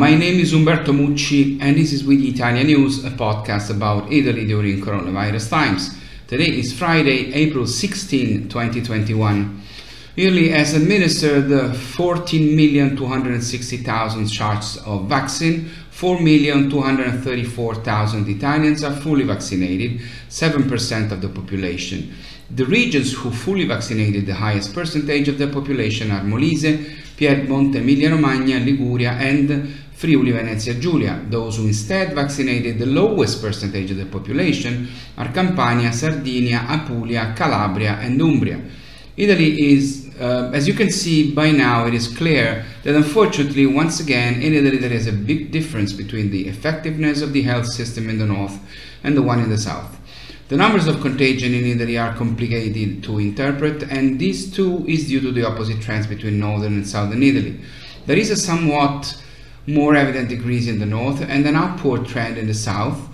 my name is Umberto Mucci, and this is We the Italians News, a podcast about Italy during coronavirus times. Today is Friday, April 16, 2021. Italy has administered 14,260,000 shots of vaccine. 4,234,000 Italians are fully vaccinated, 7% of the population. The regions who fully vaccinated the highest percentage of the population are Molise, Piedmont, Emilia-Romagna, Liguria, and Friuli Venezia Giulia. Those who instead vaccinated the lowest percentage of the population are Campania, Sardinia, Apulia, Calabria, and Umbria. Italy is, uh, as you can see by now, it is clear that unfortunately, once again, in Italy there is a big difference between the effectiveness of the health system in the north and the one in the south. The numbers of contagion in Italy are complicated to interpret, and this too is due to the opposite trends between northern and southern Italy. There is a somewhat more evident decrease in the north and an upward trend in the south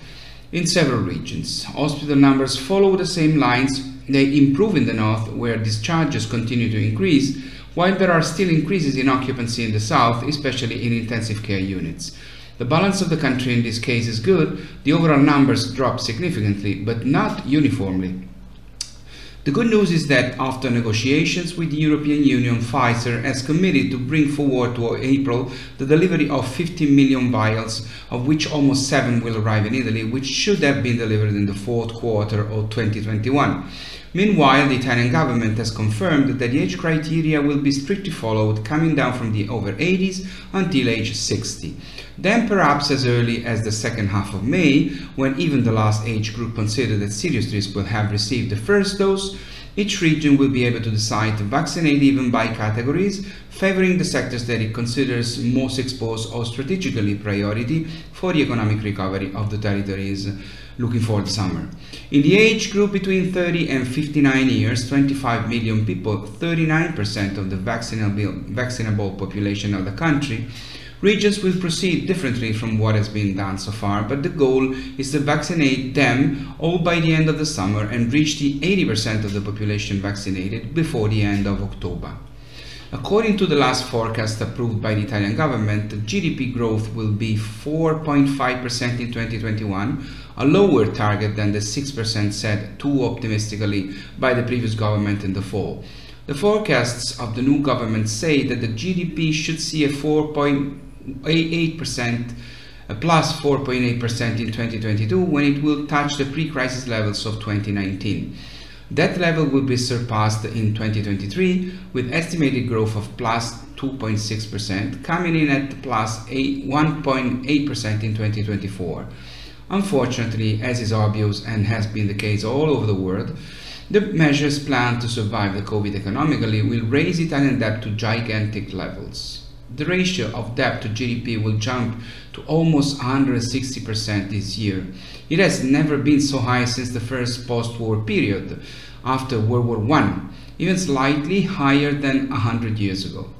in several regions. Hospital numbers follow the same lines. They improve in the north, where discharges continue to increase, while there are still increases in occupancy in the south, especially in intensive care units. The balance of the country in this case is good. The overall numbers drop significantly, but not uniformly. The good news is that after negotiations with the European Union, Pfizer has committed to bring forward to April the delivery of 15 million vials, of which almost 7 will arrive in Italy, which should have been delivered in the fourth quarter of 2021. Meanwhile, the Italian government has confirmed that the age criteria will be strictly followed, coming down from the over 80s until age 60. Then, perhaps as early as the second half of May, when even the last age group considered at serious risk will have received the first dose, each region will be able to decide to vaccinate even by categories, favoring the sectors that it considers most exposed or strategically priority for the economic recovery of the territories looking for the summer. In the age group between 30 and 59 years, 25 million people, 39% of the vaccinable, population of the country, Regions will proceed differently from what has been done so far, but the goal is to vaccinate them all by the end of the summer and reach the 80% of the population vaccinated before the end of October. According to the last forecast approved by the Italian government, the GDP growth will be 4.5% in 2021, a lower target than the 6% set too optimistically by the previous government in the fall. The forecasts of the new government say that the GDP should see a 4. 8%, plus 4.8% in 2022 when it will touch the pre-crisis levels of 2019. That level will be surpassed in 2023 with estimated growth of plus 2.6%, coming in at plus 1.8% in 2024. Unfortunately, as is obvious and has been the case all over the world, the measures planned to survive the COVID economically will raise Italian debt to gigantic levels the ratio of debt to GDP will jump to almost 160% this year. It has never been so high since the first post war period, after World War I, even slightly higher than 100 years ago.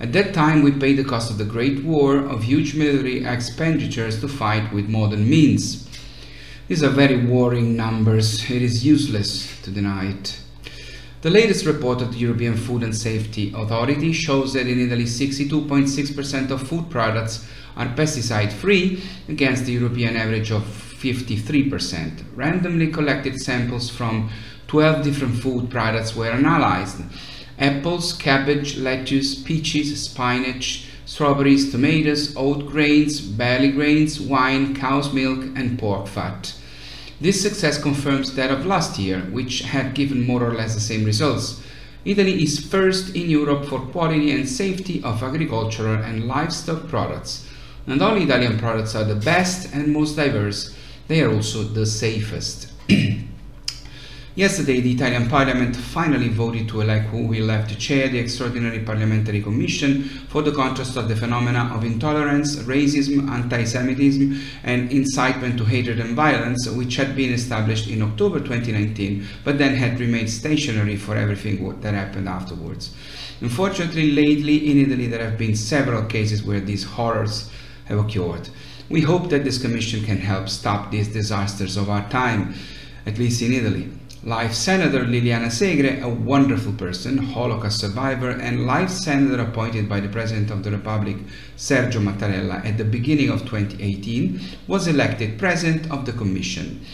At that time, we paid the cost of the Great War of huge military expenditures to fight with modern means. These are very worrying numbers. It is useless to deny it. The latest report of the European Food and Safety Authority shows that in Italy 62.6% of food products are pesticide free against the European average of 53%. Randomly collected samples from 12 different food products were analyzed apples, cabbage, lettuce, peaches, spinach, strawberries, tomatoes, oat grains, barley grains, wine, cow's milk, and pork fat. This success confirms that of last year, which had given more or less the same results. Italy is first in Europe for quality and safety of agricultural and livestock products. Not only Italian products are the best and most diverse, they are also the safest. Yesterday, the Italian Parliament finally voted to elect who will have to chair the Extraordinary Parliamentary Commission for the contrast of the phenomena of intolerance, racism, anti-Semitism, and incitement to hatred and violence, which had been established in October 2019, but then had remained stationary for everything that happened afterwards. Unfortunately, lately in Italy, there have been several cases where these horrors have occurred. We hope that this commission can help stop these disasters of our time, at least in Italy. Life Senator Liliana Segre, a wonderful person, Holocaust survivor, and Life Senator appointed by the President of the Republic, Sergio Mattarella, at the beginning of 2018, was elected President of the Commission.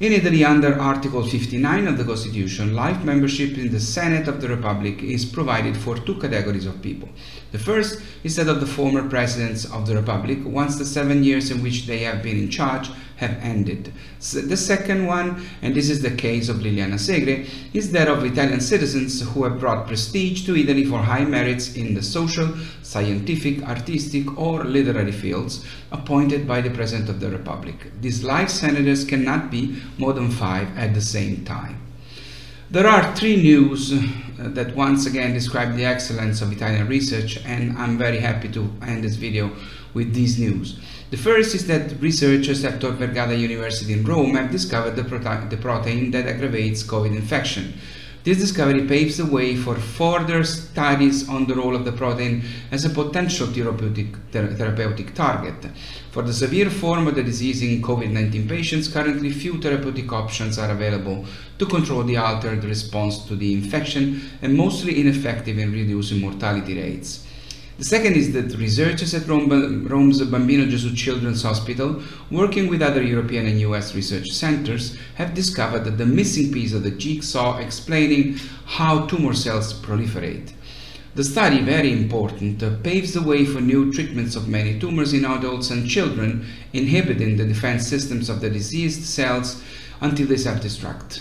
In Italy, under Article 59 of the Constitution, life membership in the Senate of the Republic is provided for two categories of people. The first is that of the former presidents of the Republic once the seven years in which they have been in charge have ended. The second one, and this is the case of Liliana Segre, is that of Italian citizens who have brought prestige to Italy for high merits in the social, scientific, artistic, or literary fields, appointed by the President of the Republic. These life senators cannot be more than five at the same time. There are three news uh, that once again describe the excellence of Italian research and I'm very happy to end this video with these news. The first is that researchers at Tor Vergata University in Rome have discovered the, prote the protein that aggravates COVID infection. This discovery paves the way for further studies on the role of the protein as a potential therapeutic, ther therapeutic target. For the severe form of the disease in COVID-19 patients, currently few therapeutic options are available to control the altered response to the infection and mostly ineffective in reducing mortality rates. The second is that researchers at Rome, Rome's Bambino Gesù Children's Hospital, working with other European and US research centers, have discovered that the missing piece of the jigsaw explaining how tumor cells proliferate. The study, very important, uh, paves the way for new treatments of many tumors in adults and children, inhibiting the defense systems of the diseased cells until they self-destruct.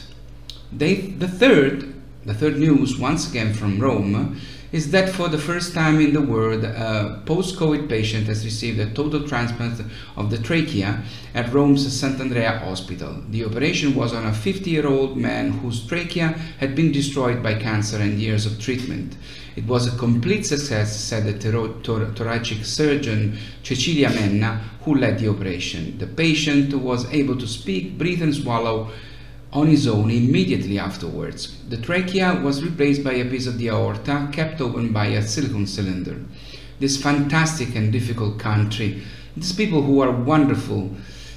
the third, the third news, once again from Rome, is that for the first time in the world, a post-COVID patient has received a total transplant of the trachea at Rome's Sant'Andrea Hospital. The operation was on a 50-year-old man whose trachea had been destroyed by cancer and years of treatment. It was a complete success, said the thoracic surgeon Cecilia Menna, who led the operation. The patient was able to speak, breathe and swallow on his own immediately afterwards. The trachea was replaced by a piece of the aorta kept open by a silicone cylinder. This fantastic and difficult country, these people who are wonderful,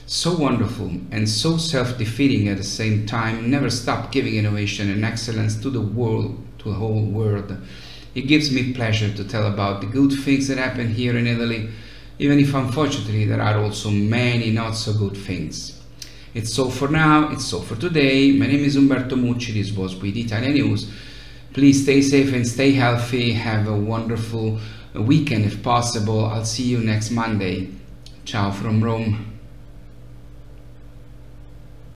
so wonderful and so self-defeating at the same time, never stop giving innovation and excellence to the world, to the whole world. It gives me pleasure to tell about the good things that happen here in Italy, even if unfortunately there are also many not so good things. It's all for now, it's all for today. My name is Umberto Mucci, this was We the Italians News. Please stay safe and stay healthy. Have a wonderful weekend if possible. I'll see you next Monday. Ciao from Rome.